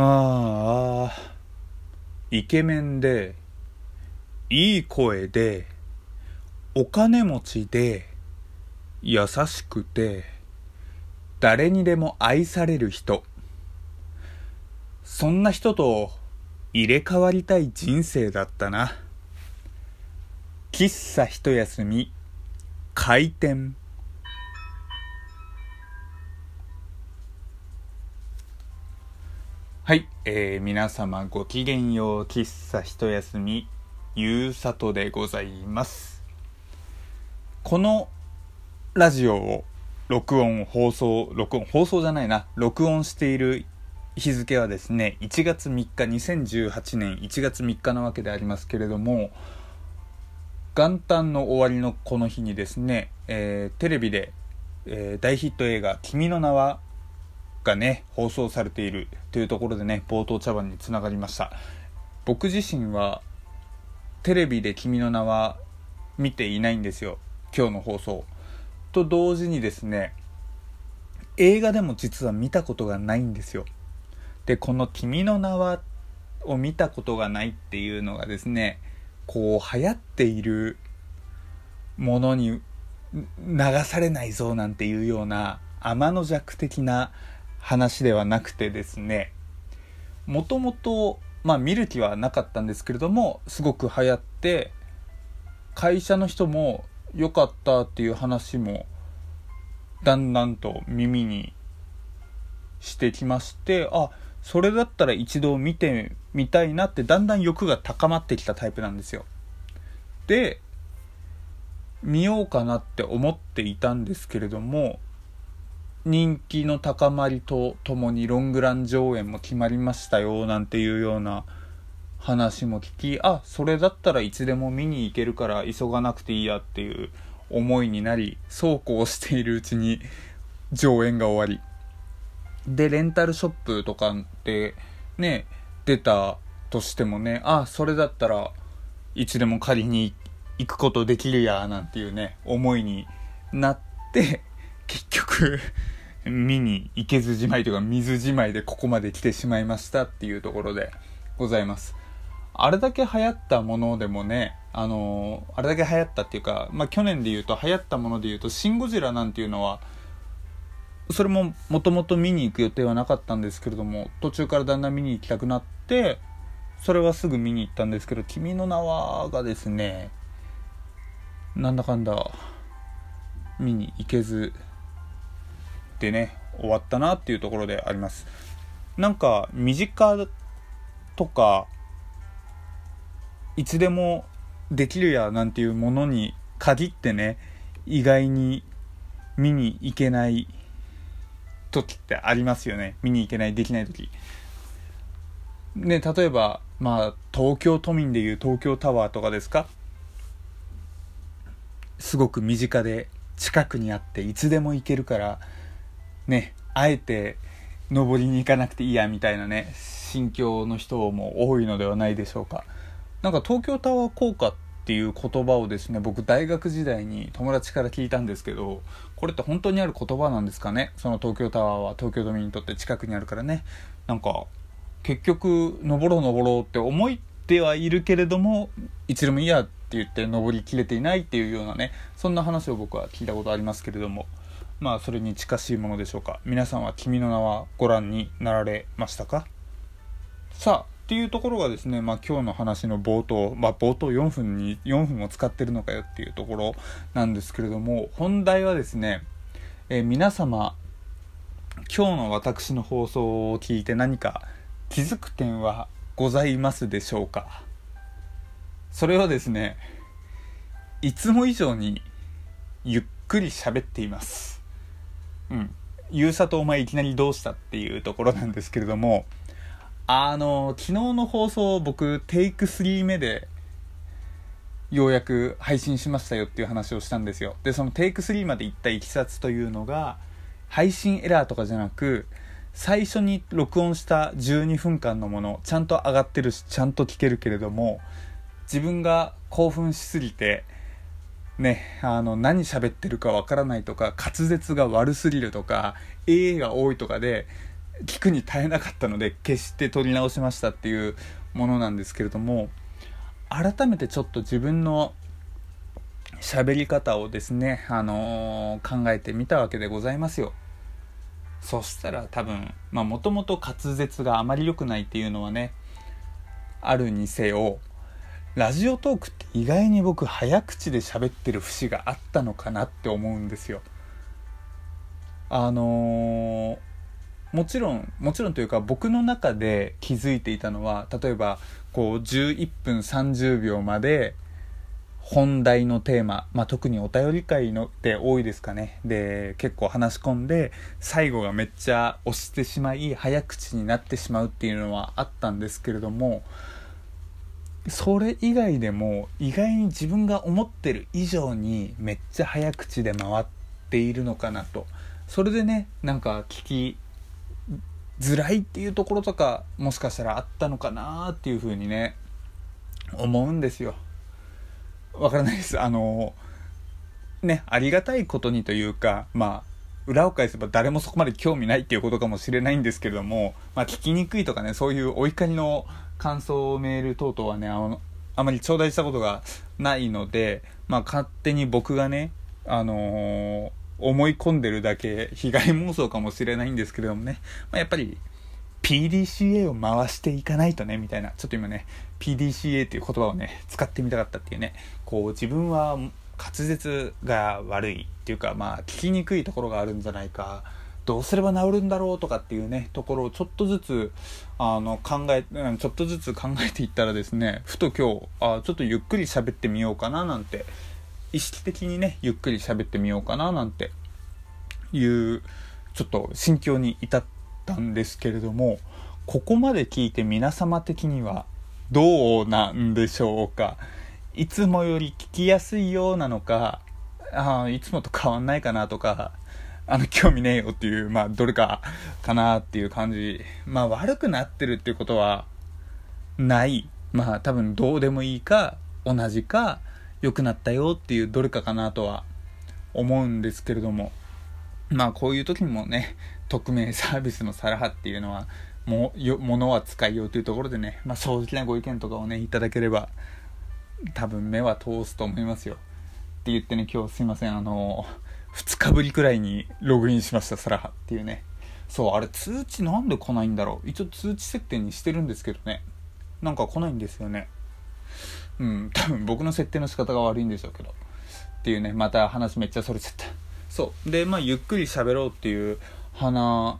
ああ、イケメンで、いい声で、お金持ちで、優しくて、誰にでも愛される人。そんな人と入れ替わりたい人生だったな。喫茶一休み、開店。はい、えー、皆様ごきげんよう、喫茶一休み、ゆうさとでございます。このラジオを録音、放送、録音、放送じゃないな、録音している日付はですね、1月3日、2018年1月3日なわけでありますけれども、元旦の終わりのこの日にですね、えーテレビで、えー大ヒット映画「君の名は」がね放送されているというところでね冒頭茶番につながりました。僕自身はテレビで「君の名は」見ていないんですよ。今日の放送。と同時にですね映画でも実は見たことがないんですよ。でこの「君の名は」を見たことがないっていうのがですねこう流行っているものに流されないぞなんていうような天の弱的な話ではなくてですねもともとま見る気はなかったんですけれどもすごく流行って会社の人も良かったっていう話もだんだんと耳にしてきましてあそれだったら一度見てみたいなってだんだん欲が高まってきたタイプなんですよ。で見ようかなって思っていたんですけれども人気の高まりとともにロングラン上演も決まりましたよなんていうような話も聞きあそれだったらいつでも見に行けるから急がなくていいやっていう思いになりそうこうしているうちに上演が終わり。でレンタルショップとかでね出たとしてもねあそれだったらいつでも借りに行くことできるやなんていうね思いになって結局見に行けずじまいというか水じまいでここまで来てしまいましたっていうところでございます。あれだけ流行ったものでもねあのあれだけ流行ったっていうか、まあ、去年で言うと流行ったもので言うと「シン・ゴジラ」なんていうのはそれももともと見に行く予定はなかったんですけれども途中からだんだん見に行きたくなってそれはすぐ見に行ったんですけど「君の名は」がですねなんだかんだ見に行けずでね終わったなっていうところであります。なんか身近とかいつでもできるやなんていうものに限ってね意外に見に行けない時ってありますよね。見に行けないできない時。ね例えばまあ東京都民でいう東京タワーとかですか？すごく身近で近くにあっていつでも行けるからねあえて登りに行かなくていいやみたいなね心境の人も多いのではないでしょうか。なんか東京タワー効果っていう言葉をですね僕大学時代に友達から聞いたんですけどこれって本当にある言葉なんですかね？その東京タワーは東京都民にとって近くにあるからね。なんか結局登ろう登ろうって思ってはいるけれどもいつでもいいやって言って登りきれていないっていうようなねそんな話を僕は聞いたことありますけれども。まあそれに近しいものでしょうか。皆さんは「君の名は」ご覧になられましたか？さあっていうところがですね、まあ、今日の話の冒頭、まあ、冒頭4分に4分を使ってるのかよっていうところなんですけれども本題はですね、えー皆様今日の私の放送を聞いて何か気づく点はございますでしょうか？それはですねいつも以上にゆっくり喋っています。うん。ゆうさとお前いきなりどうしたっていうところなんですけれどもあの昨日の放送僕テイク3目でようやく配信しましたよっていう話をしたんですよ。でそのテイク3まで行ったいきさつというのが配信エラーとかじゃなく最初に録音した12分間のものちゃんと上がってるしちゃんと聞けるけれども自分が興奮しすぎてねあの何喋ってるかわからないとか滑舌が悪すぎるとか AA が多いとかで聞くに耐えなかったので決して撮り直しましたっていうものなんですけれども改めてちょっと自分の喋り方をですね、あのー、考えてみたわけでございますよ。そしたら多分、まあもともと滑舌があまり良くないっていうのはね、あるにせよ、ラジオトークって意外に僕早口で喋ってる節があったのかなって思うんですよ。あのー、もちろん、もちろんというか僕の中で気づいていたのは、例えばこう11分30秒まで本題のテーマ、まあ、特にお便り会のって多いですかねで結構話し込んで最後がめっちゃ押してしまい早口になってしまうっていうのはあったんですけれどもそれ以外でも意外に自分が思ってる以上にめっちゃ早口で回っているのかなとそれでねなんか聞きづらいっていうところとかもしかしたらあったのかなっていうふうにね思うんですよ。わからないです。あの、ね、ありがたいことにというか、まあ、裏を返せば誰もそこまで興味ないっていうことかもしれないんですけれども、まあ、聞きにくいとかね、そういうお怒りの感想メール等々はね、あの、あまり頂戴したことがないので、まあ、勝手に僕がね、あのー、思い込んでるだけ被害妄想かもしれないんですけれどもね、まあ、やっぱり PDCA を回していかないとね、みたいな。ちょっと今ね、PDCA っていう言葉をね、使ってみたかったっていうね、こう自分は滑舌が悪いっていうか、まあ聞きにくいところがあるんじゃないか、どうすれば治るんだろうとかっていうね、ところをちょっとずつ、あの、考え、ちょっとずつ考えていったらですね、ふと今日、あちょっとゆっくり喋ってみようかななんて、意識的にね、ゆっくり喋ってみようかななんていう、ちょっと心境に至ったんですけれどもここまで聞いて皆様的にはどうなんでしょうか。いつもより聞きやすいようなのかあいつもと変わんないかなとかあの興味ねえよっていうまあどれかかなっていう感じ。まあ悪くなってるっていうことはない。まあ多分どうでもいいか同じか良くなったよっていうどれかかなとは思うんですけれども。まあこういう時にもね匿名サービスのサラハっていうのはもよ物は使いようというところでね、まあ、正直なご意見とかをねいただければ多分目は通すと思いますよ。って言ってね今日すいませんあの2日ぶりくらいにログインしましたサラハっていうね。そうあれ通知なんで来ないんだろう。一応通知設定にしてるんですけどね。なんか来ないんですよね。うん多分僕の設定の仕方が悪いんでしょうけど。っていうねまた話めっちゃそれちゃった。そう。でまあゆっくり喋ろうっていう話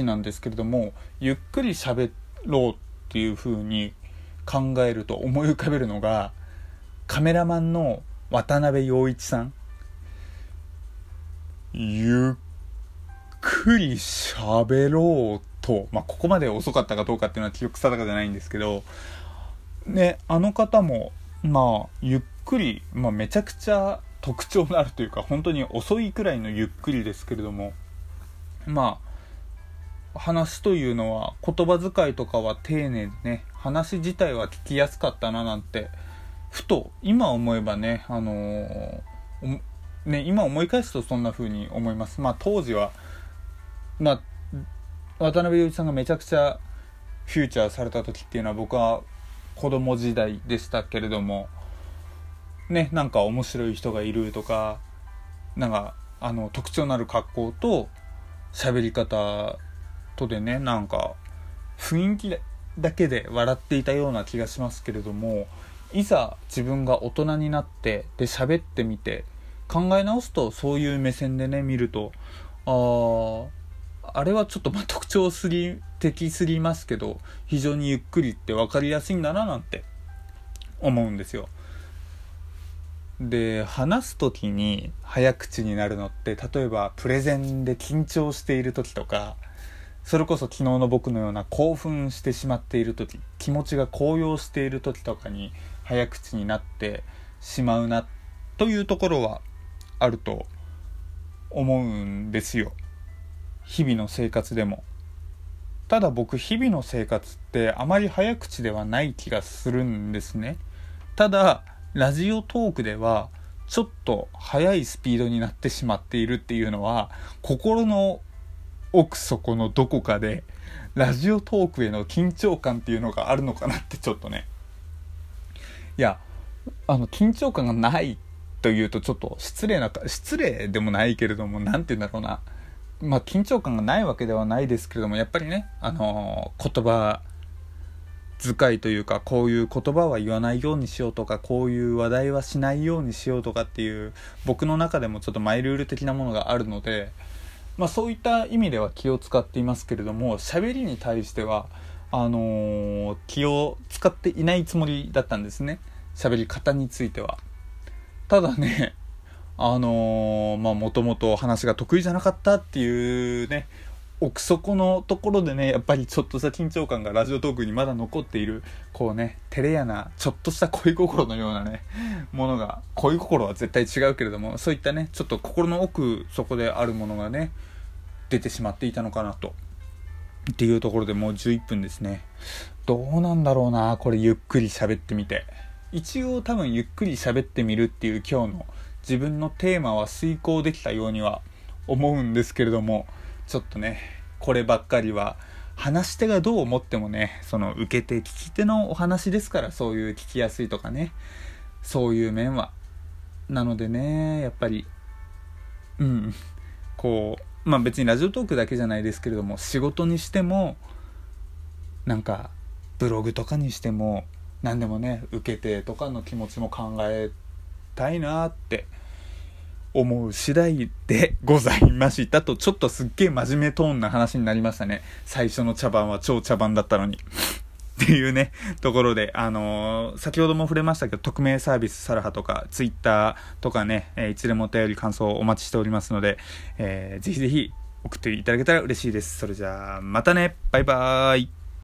なんですけれどもゆっくり喋ろうっていう風に考えると思い浮かべるのがカメラマンの渡辺陽一さん。ゆっくり喋ろうと、まあ、ここまで遅かったかどうかっていうのは記憶定かじゃないんですけど、ね、あの方も、まあ、ゆっくり、まあ、めちゃくちゃ特徴のあるというか、本当に遅いくらいのゆっくりですけれども、まあ話というのは言葉遣いとかは丁寧でね話自体は聞きやすかったななんてふと今思えばねあのー、ね今思い返すとそんな風に思います。まあ当時はまあ渡辺陽一さんがめちゃくちゃフューチャーされた時っていうのは僕は子供時代でしたけれどもねなんか面白い人がいるとかなんかあの特徴のある格好と喋り方とでねなんか雰囲気だけで笑っていたような気がしますけれどもいざ自分が大人になってで喋ってみて考え直すとそういう目線でね見るとあああれはちょっとま特徴すぎ的すぎますけど非常にゆっくりって分かりやすいんだななんて思うんですよ。で話す時に早口になるのって例えばプレゼンで緊張している時とかそれこそ昨日の僕のような興奮してしまっている時気持ちが高揚している時とかに早口になってしまうなというところはあると思うんですよ。日々の生活でも。ただ僕日々の生活ってあまり早口ではない気がするんですね。ただラジオトークではちょっと速いスピードになってしまっているっていうのは心の奥底のどこかでラジオトークへの緊張感っていうのがあるのかなってちょっとね。いやあの緊張感がないというとちょっと失礼な失礼でもないけれども何て言うんだろうな。まあ緊張感がないわけではないですけれどもやっぱりねあの言葉遣いというかこういう言葉は言わないようにしようとかこういう話題はしないようにしようとかっていう僕の中でもちょっとマイルール的なものがあるのでまあそういった意味では気を使っていますけれども喋りに対してはあのー、気を使っていないつもりだったんですね。喋り方については。ただね あのー、まあもともと話が得意じゃなかったっていうね奥底のところでねやっぱりちょっとした緊張感がラジオトークにまだ残っているこうね照れ屋なちょっとした恋心のようなねものが恋心は絶対違うけれどもそういったねちょっと心の奥底であるものがね出てしまっていたのかなと。っていうところでもう11分ですね。どうなんだろうなこれゆっくり喋ってみて。一応多分ゆっくり喋ってみるっていう今日の自分のテーマは遂行できたようには思うんですけれどもちょっとねこればっかりは話し手がどう思ってもねその受け手聞き手のお話ですからそういう聞きやすいとかねそういう面は。なのでねやっぱりうんこうまあ別にラジオトークだけじゃないですけれども仕事にしてもなんかブログとかにしても何でもね受け手とかの気持ちも考えたいなって思う次第でございましたと、ちょっとすっげえ真面目トーンな話になりましたね。最初の茶番は超茶番だったのに。っていうね、ところで、あのー、先ほども触れましたけど、匿名サービスサラハとか、ツイッターとかね、えー、いつでもお便り感想をお待ちしておりますので、えー、ぜひぜひ送っていただけたら嬉しいです。それじゃあ、またねバイバーイ